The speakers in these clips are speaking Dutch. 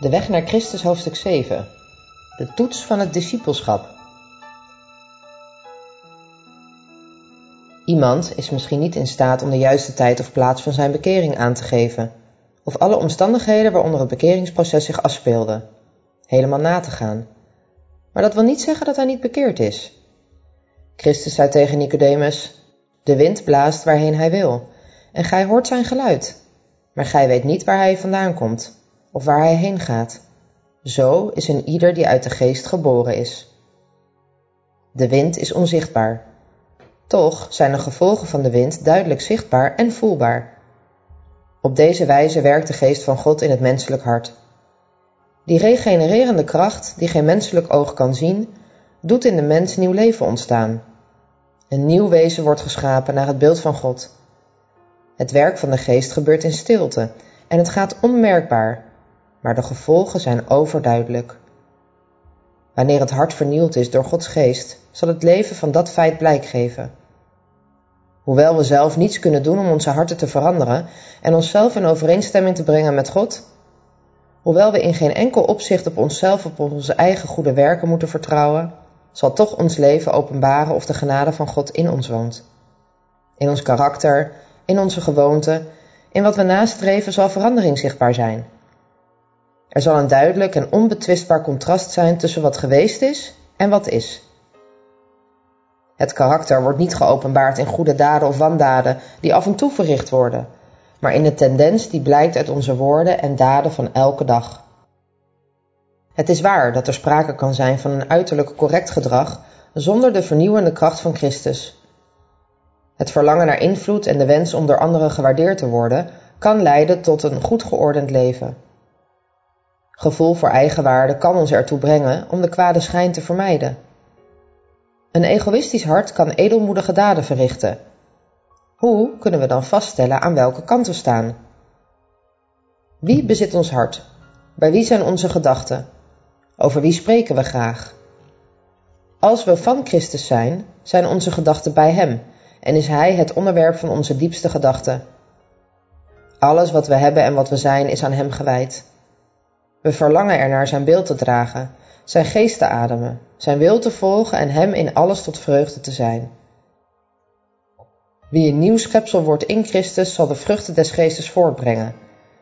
De weg naar Christus hoofdstuk 7. De toets van het discipelschap. Iemand is misschien niet in staat om de juiste tijd of plaats van zijn bekering aan te geven, of alle omstandigheden waaronder het bekeringsproces zich afspeelde, helemaal na te gaan. Maar dat wil niet zeggen dat hij niet bekeerd is. Christus zei tegen Nicodemus: De wind blaast waarheen hij wil, en gij hoort zijn geluid, maar gij weet niet waar hij vandaan komt of waar hij heen gaat. Zo is een ieder die uit de geest geboren is. De wind is onzichtbaar. Toch zijn de gevolgen van de wind duidelijk zichtbaar en voelbaar. Op deze wijze werkt de geest van God in het menselijk hart. Die regenererende kracht, die geen menselijk oog kan zien, doet in de mens nieuw leven ontstaan. Een nieuw wezen wordt geschapen naar het beeld van God. Het werk van de geest gebeurt in stilte en het gaat onmerkbaar, maar de gevolgen zijn overduidelijk. Wanneer het hart vernield is door Gods geest, zal het leven van dat feit blijk geven. Hoewel we zelf niets kunnen doen om onze harten te veranderen en onszelf in overeenstemming te brengen met God, hoewel we in geen enkel opzicht op onszelf op onze eigen goede werken moeten vertrouwen, zal toch ons leven openbaren of de genade van God in ons woont. In ons karakter, in onze gewoonten, in wat we nastreven zal verandering zichtbaar zijn. Er zal een duidelijk en onbetwistbaar contrast zijn tussen wat geweest is en wat is. Het karakter wordt niet geopenbaard in goede daden of wandaden die af en toe verricht worden, maar in de tendens die blijkt uit onze woorden en daden van elke dag. Het is waar dat er sprake kan zijn van een uiterlijk correct gedrag zonder de vernieuwende kracht van Christus. Het verlangen naar invloed en de wens om door anderen gewaardeerd te worden kan leiden tot een goed geordend leven. Gevoel voor eigenwaarde kan ons ertoe brengen om de kwade schijn te vermijden. Een egoïstisch hart kan edelmoedige daden verrichten. Hoe kunnen we dan vaststellen aan welke kant we staan? Wie bezit ons hart? Bij wie zijn onze gedachten? Over wie spreken we graag? Als we van Christus zijn, zijn onze gedachten bij Hem en is Hij het onderwerp van onze diepste gedachten. Alles wat we hebben en wat we zijn is aan Hem gewijd. We verlangen ernaar Zijn beeld te dragen, Zijn geest te ademen, Zijn wil te volgen en Hem in alles tot vreugde te zijn. Wie een nieuw schepsel wordt in Christus, zal de vruchten des geestes voortbrengen: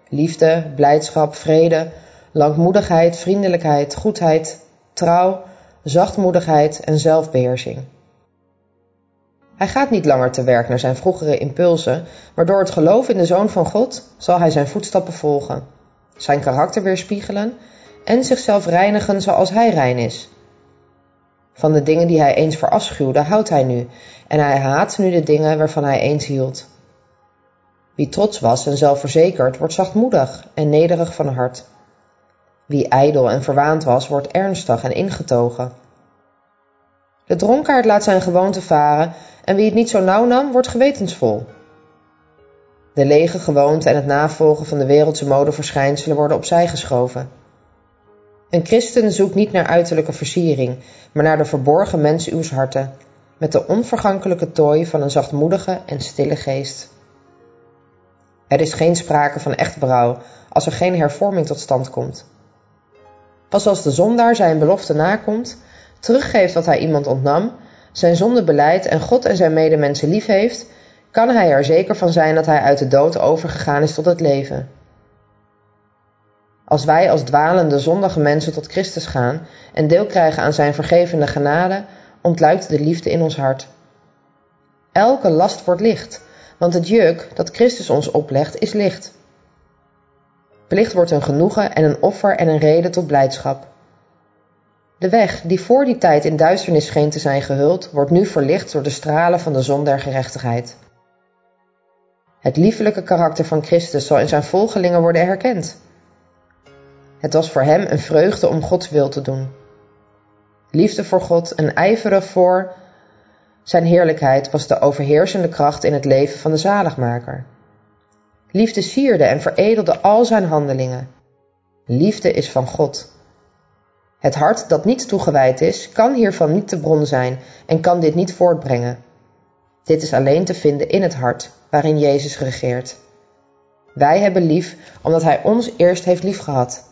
liefde, blijdschap, vrede, langmoedigheid, vriendelijkheid, goedheid, trouw, zachtmoedigheid en zelfbeheersing. Hij gaat niet langer te werk naar zijn vroegere impulsen, maar door het geloof in de Zoon van God zal hij zijn voetstappen volgen, zijn karakter weerspiegelen en zichzelf reinigen zoals hij rein is. Van de dingen die hij eens verafschuwde houdt hij nu, en hij haat nu de dingen waarvan hij eens hield. Wie trots was en zelfverzekerd, wordt zachtmoedig en nederig van hart. Wie ijdel en verwaand was, wordt ernstig en ingetogen. De dronkaard laat zijn gewoonte varen en wie het niet zo nauw nam, wordt gewetensvol. De lege gewoonte en het navolgen van de wereldse modeverschijnselen worden opzij geschoven. Een christen zoekt niet naar uiterlijke versiering, maar naar de verborgen mens uws harten, met de onvergankelijke tooi van een zachtmoedige en stille geest. Er is geen sprake van echt berouw als er geen hervorming tot stand komt. Pas als de zondaar zijn belofte nakomt, teruggeeft wat hij iemand ontnam, zijn zonde beleidt en God en zijn medemensen lief heeft, kan hij er zeker van zijn dat hij uit de dood overgegaan is tot het leven. Als wij als dwalende zondige mensen tot Christus gaan en deel krijgen aan zijn vergevende genade, ontluikt de liefde in ons hart. Elke last wordt licht, want het juk dat Christus ons oplegt is licht. Plicht wordt een genoegen en een offer en een reden tot blijdschap. De weg die voor die tijd in duisternis scheen te zijn gehuld, wordt nu verlicht door de stralen van de zon der gerechtigheid. Het liefelijke karakter van Christus zal in zijn volgelingen worden herkend. Het was voor hem een vreugde om Gods wil te doen. Liefde voor God en ijverig voor zijn heerlijkheid was de overheersende kracht in het leven van de zaligmaker. Liefde sierde en veredelde al zijn handelingen. Liefde is van God. Het hart dat niet toegewijd is, kan hiervan niet de bron zijn en kan dit niet voortbrengen. Dit is alleen te vinden in het hart waarin Jezus regeert. Wij hebben lief omdat Hij ons eerst heeft liefgehad.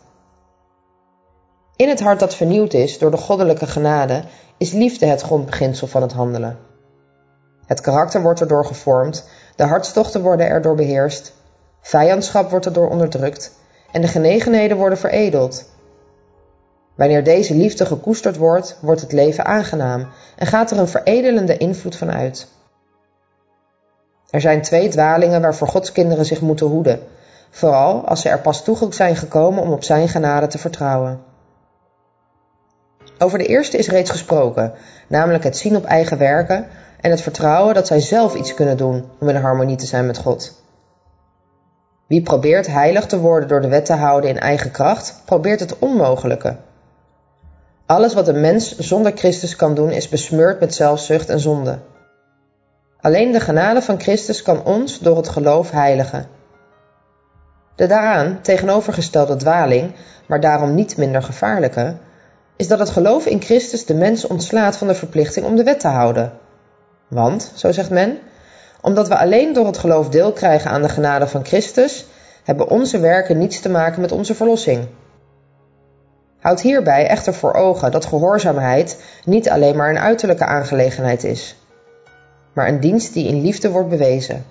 In het hart dat vernieuwd is door de goddelijke genade is liefde het grondbeginsel van het handelen. Het karakter wordt erdoor gevormd, de hartstochten worden erdoor beheerst, vijandschap wordt erdoor onderdrukt en de genegenheden worden veredeld. Wanneer deze liefde gekoesterd wordt, wordt het leven aangenaam en gaat er een veredelende invloed van uit. Er zijn twee dwalingen waarvoor Gods kinderen zich moeten hoeden, vooral als ze er pas toe zijn gekomen om op Zijn genade te vertrouwen. Over de eerste is reeds gesproken, namelijk het zien op eigen werken en het vertrouwen dat zij zelf iets kunnen doen om in harmonie te zijn met God. Wie probeert heilig te worden door de wet te houden in eigen kracht, probeert het onmogelijke. Alles wat een mens zonder Christus kan doen, is besmeurd met zelfzucht en zonde. Alleen de genade van Christus kan ons door het geloof heiligen. De daaraan tegenovergestelde dwaling, maar daarom niet minder gevaarlijke, is dat het geloof in Christus de mens ontslaat van de verplichting om de wet te houden. Want, zo zegt men, omdat we alleen door het geloof deel krijgen aan de genade van Christus, hebben onze werken niets te maken met onze verlossing. Houd hierbij echter voor ogen dat gehoorzaamheid niet alleen maar een uiterlijke aangelegenheid is, maar een dienst die in liefde wordt bewezen.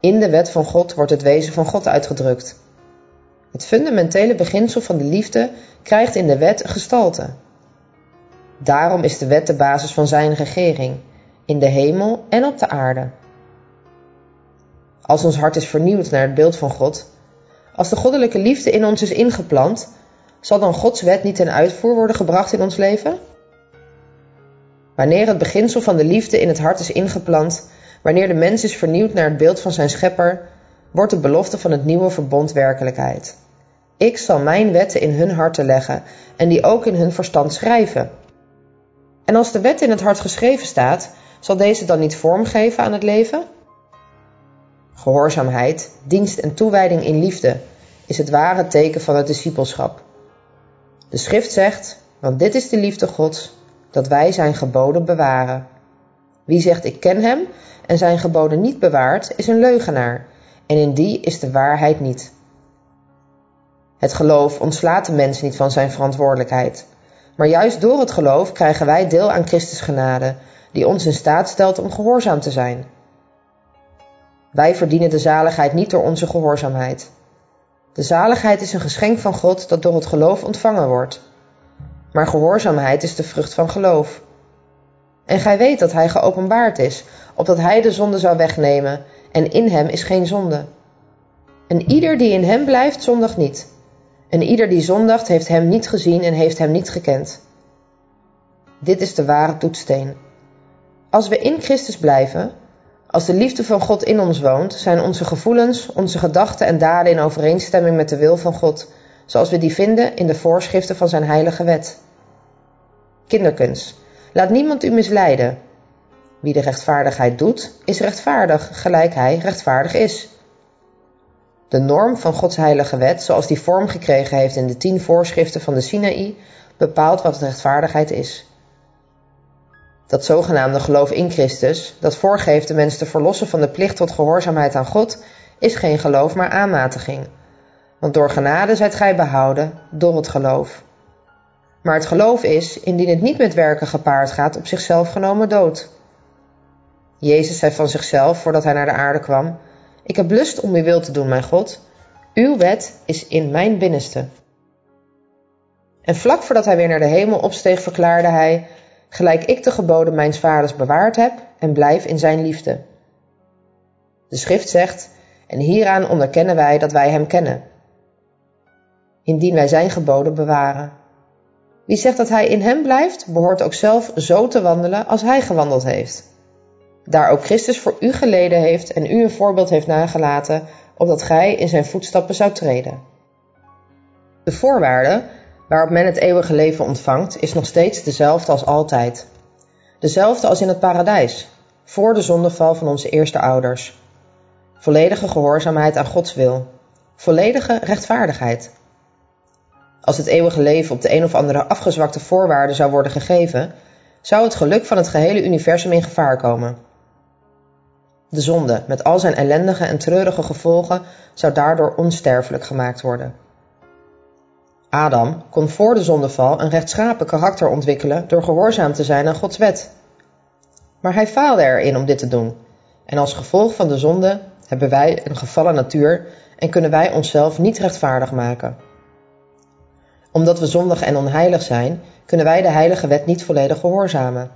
In de wet van God wordt het wezen van God uitgedrukt. Het fundamentele beginsel van de liefde krijgt in de wet gestalte. Daarom is de wet de basis van zijn regering, in de hemel en op de aarde. Als ons hart is vernieuwd naar het beeld van God, als de goddelijke liefde in ons is ingeplant, zal dan Gods wet niet ten uitvoer worden gebracht in ons leven? Wanneer het beginsel van de liefde in het hart is ingeplant, wanneer de mens is vernieuwd naar het beeld van zijn schepper, wordt de belofte van het nieuwe verbond werkelijkheid. Ik zal mijn wetten in hun harten leggen en die ook in hun verstand schrijven. En als de wet in het hart geschreven staat, zal deze dan niet vormgeven aan het leven? Gehoorzaamheid, dienst en toewijding in liefde is het ware teken van het discipelschap. De schrift zegt, want dit is de liefde Gods, dat wij zijn geboden bewaren. Wie zegt ik ken hem en zijn geboden niet bewaart, is een leugenaar, en in die is de waarheid niet. Het geloof ontslaat de mens niet van zijn verantwoordelijkheid. Maar juist door het geloof krijgen wij deel aan Christus genade, die ons in staat stelt om gehoorzaam te zijn. Wij verdienen de zaligheid niet door onze gehoorzaamheid. De zaligheid is een geschenk van God dat door het geloof ontvangen wordt. Maar gehoorzaamheid is de vrucht van geloof. En gij weet dat Hij geopenbaard is, opdat Hij de zonde zou wegnemen, en in Hem is geen zonde. En ieder die in Hem blijft, zondigt niet. En ieder die zondigt, heeft Hem niet gezien en heeft Hem niet gekend. Dit is de ware toetsteen. Als we in Christus blijven, als de liefde van God in ons woont, zijn onze gevoelens, onze gedachten en daden in overeenstemming met de wil van God, zoals we die vinden in de voorschriften van Zijn heilige wet. Kinderkens, laat niemand u misleiden. Wie de rechtvaardigheid doet, is rechtvaardig, gelijk hij rechtvaardig is. De norm van Gods heilige wet, zoals die vorm gekregen heeft in de tien voorschriften van de Sinaï, bepaalt wat rechtvaardigheid is. Dat zogenaamde geloof in Christus, dat voorgeeft de mens te verlossen van de plicht tot gehoorzaamheid aan God, is geen geloof, maar aanmatiging. Want door genade zijt gij behouden, door het geloof. Maar het geloof is, indien het niet met werken gepaard gaat, op zichzelf genomen dood. Jezus zei van zichzelf, voordat hij naar de aarde kwam, Ik heb lust om uw wil te doen, mijn God. Uw wet is in mijn binnenste. En vlak voordat hij weer naar de hemel opsteeg, verklaarde hij, gelijk ik de geboden mijns vaders bewaard heb en blijf in zijn liefde. De schrift zegt, en hieraan onderkennen wij dat wij hem kennen, indien wij zijn geboden bewaren. Wie zegt dat hij in hem blijft, behoort ook zelf zo te wandelen als hij gewandeld heeft. Daar ook Christus voor u geleden heeft en u een voorbeeld heeft nagelaten, opdat gij in zijn voetstappen zou treden. De voorwaarde waarop men het eeuwige leven ontvangt, is nog steeds dezelfde als altijd. Dezelfde als in het paradijs, voor de zondeval van onze eerste ouders. Volledige gehoorzaamheid aan Gods wil. Volledige rechtvaardigheid. Als het eeuwige leven op de een of andere afgezwakte voorwaarde zou worden gegeven, zou het geluk van het gehele universum in gevaar komen. De zonde, met al zijn ellendige en treurige gevolgen, zou daardoor onsterfelijk gemaakt worden. Adam kon voor de zondeval een rechtschapen karakter ontwikkelen door gehoorzaam te zijn aan Gods wet. Maar hij faalde erin om dit te doen. En als gevolg van de zonde hebben wij een gevallen natuur en kunnen wij onszelf niet rechtvaardig maken. Omdat we zondig en onheilig zijn, kunnen wij de heilige wet niet volledig gehoorzamen.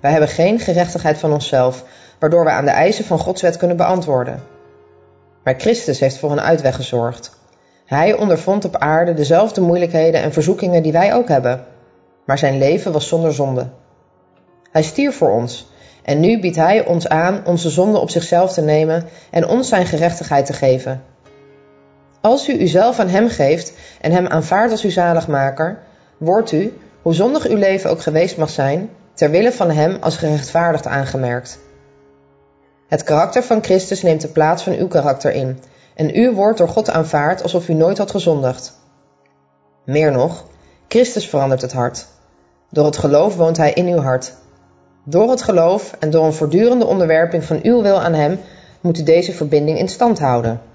Wij hebben geen gerechtigheid van onszelf, waardoor we aan de eisen van Gods wet kunnen beantwoorden. Maar Christus heeft voor een uitweg gezorgd. Hij ondervond op aarde dezelfde moeilijkheden en verzoekingen die wij ook hebben, maar zijn leven was zonder zonde. Hij stierf voor ons en nu biedt Hij ons aan onze zonde op zichzelf te nemen en ons zijn gerechtigheid te geven. Als u uzelf aan Hem geeft en Hem aanvaardt als uw zaligmaker, wordt u, hoe zondig uw leven ook geweest mag zijn, ter wille van Hem als gerechtvaardigd aangemerkt. Het karakter van Christus neemt de plaats van uw karakter in en u wordt door God aanvaard alsof u nooit had gezondigd. Meer nog, Christus verandert het hart. Door het geloof woont Hij in uw hart. Door het geloof en door een voortdurende onderwerping van uw wil aan Hem moet u deze verbinding in stand houden.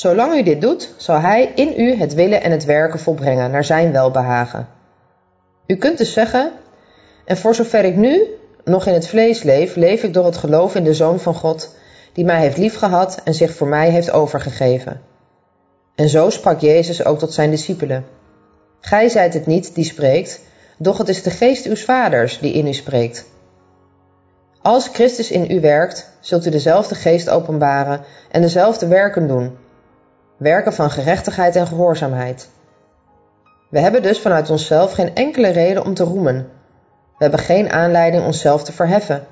Zolang u dit doet, zal Hij in u het willen en het werken volbrengen naar Zijn welbehagen. U kunt dus zeggen: En voor zover ik nu nog in het vlees leef, leef ik door het geloof in de Zoon van God die mij heeft liefgehad en zich voor mij heeft overgegeven. En zo sprak Jezus ook tot zijn discipelen. Gij zijt het niet die spreekt, doch het is de geest uws vaders die in u spreekt. Als Christus in u werkt, zult u dezelfde geest openbaren en dezelfde werken doen. Werken van gerechtigheid en gehoorzaamheid. We hebben dus vanuit onszelf geen enkele reden om te roemen. We hebben geen aanleiding onszelf te verheffen.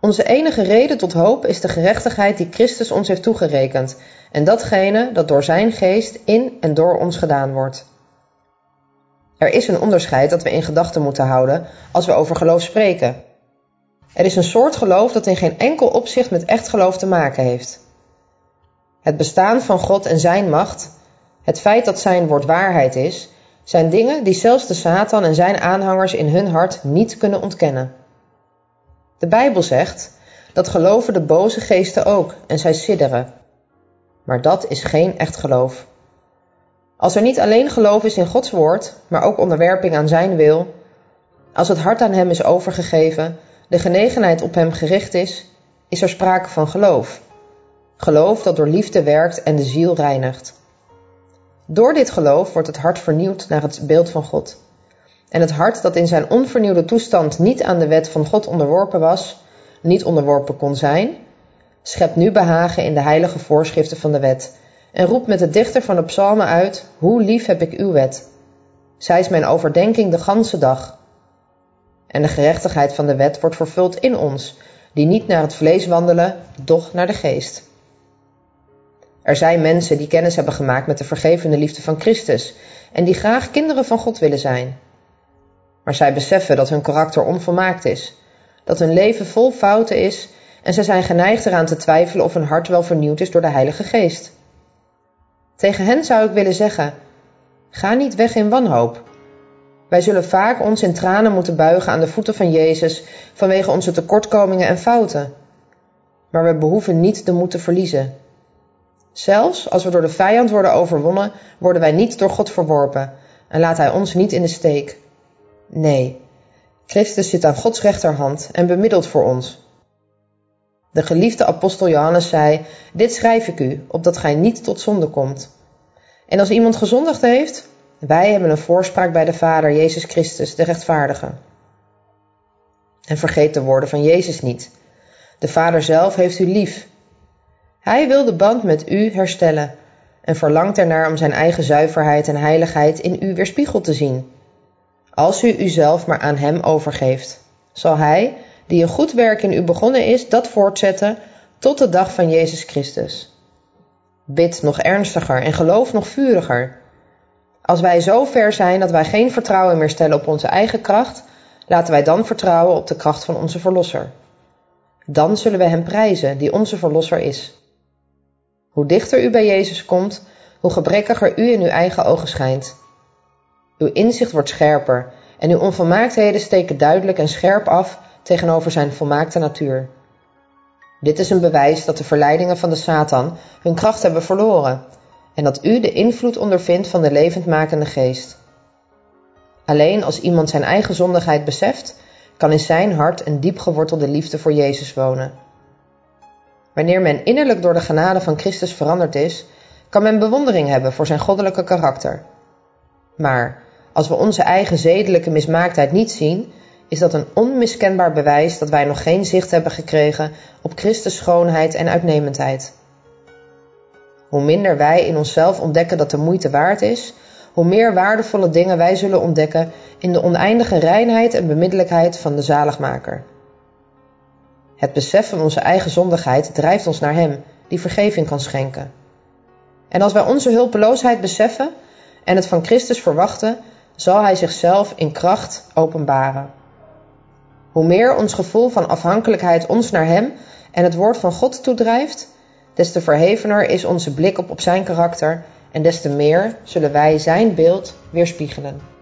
Onze enige reden tot hoop is de gerechtigheid die Christus ons heeft toegerekend en datgene dat door Zijn geest in en door ons gedaan wordt. Er is een onderscheid dat we in gedachten moeten houden als we over geloof spreken. Er is een soort geloof dat in geen enkel opzicht met echt geloof te maken heeft. Het bestaan van God en Zijn macht, het feit dat Zijn woord waarheid is, zijn dingen die zelfs de Satan en zijn aanhangers in hun hart niet kunnen ontkennen. De Bijbel zegt dat geloven de boze geesten ook en zij sidderen. Maar dat is geen echt geloof. Als er niet alleen geloof is in Gods woord, maar ook onderwerping aan Zijn wil, als het hart aan Hem is overgegeven, de genegenheid op Hem gericht is, is er sprake van geloof. Geloof dat door liefde werkt en de ziel reinigt. Door dit geloof wordt het hart vernieuwd naar het beeld van God. En het hart dat in zijn onvernieuwde toestand niet aan de wet van God onderworpen was, niet onderworpen kon zijn, schept nu behagen in de heilige voorschriften van de wet en roept met de dichter van de psalmen uit: Hoe lief heb ik uw wet! Zij is mijn overdenking de ganse dag. En de gerechtigheid van de wet wordt vervuld in ons, die niet naar het vlees wandelen, doch naar de geest. Er zijn mensen die kennis hebben gemaakt met de vergevende liefde van Christus en die graag kinderen van God willen zijn. Maar zij beseffen dat hun karakter onvolmaakt is, dat hun leven vol fouten is en zij zijn geneigd eraan te twijfelen of hun hart wel vernieuwd is door de Heilige Geest. Tegen hen zou ik willen zeggen: ga niet weg in wanhoop. Wij zullen vaak ons in tranen moeten buigen aan de voeten van Jezus vanwege onze tekortkomingen en fouten. Maar we behoeven niet de moed te verliezen. Zelfs als we door de vijand worden overwonnen, worden wij niet door God verworpen en laat Hij ons niet in de steek. Nee, Christus zit aan Gods rechterhand en bemiddelt voor ons. De geliefde apostel Johannes zei: Dit schrijf ik u, opdat gij niet tot zonde komt. En als iemand gezondigd heeft, wij hebben een voorspraak bij de Vader, Jezus Christus, de rechtvaardige. En vergeet de woorden van Jezus niet. De Vader zelf heeft u lief. Hij wil de band met u herstellen en verlangt ernaar om zijn eigen zuiverheid en heiligheid in u weerspiegeld te zien. Als u uzelf maar aan Hem overgeeft, zal Hij, die een goed werk in u begonnen is, dat voortzetten tot de dag van Jezus Christus. Bid nog ernstiger en geloof nog vuriger. Als wij zo ver zijn dat wij geen vertrouwen meer stellen op onze eigen kracht, laten wij dan vertrouwen op de kracht van onze Verlosser. Dan zullen we Hem prijzen, die onze Verlosser is. Hoe dichter u bij Jezus komt, hoe gebrekkiger u in uw eigen ogen schijnt. Uw inzicht wordt scherper en uw onvolmaaktheden steken duidelijk en scherp af tegenover zijn volmaakte natuur. Dit is een bewijs dat de verleidingen van de Satan hun kracht hebben verloren en dat u de invloed ondervindt van de levendmakende geest. Alleen als iemand zijn eigen zondigheid beseft, kan in zijn hart een diep gewortelde liefde voor Jezus wonen. Wanneer men innerlijk door de genade van Christus veranderd is, kan men bewondering hebben voor zijn goddelijke karakter. Maar als we onze eigen zedelijke mismaaktheid niet zien, is dat een onmiskenbaar bewijs dat wij nog geen zicht hebben gekregen op Christus schoonheid en uitnemendheid. Hoe minder wij in onszelf ontdekken dat de moeite waard is, hoe meer waardevolle dingen wij zullen ontdekken in de oneindige reinheid en bemiddelijkheid van de zaligmaker. Het besef van onze eigen zondigheid drijft ons naar Hem, die vergeving kan schenken. En als wij onze hulpeloosheid beseffen en het van Christus verwachten, zal Hij zichzelf in kracht openbaren. Hoe meer ons gevoel van afhankelijkheid ons naar Hem en het woord van God toedrijft, des te verhevener is onze blik op, op Zijn karakter en des te meer zullen wij Zijn beeld weerspiegelen.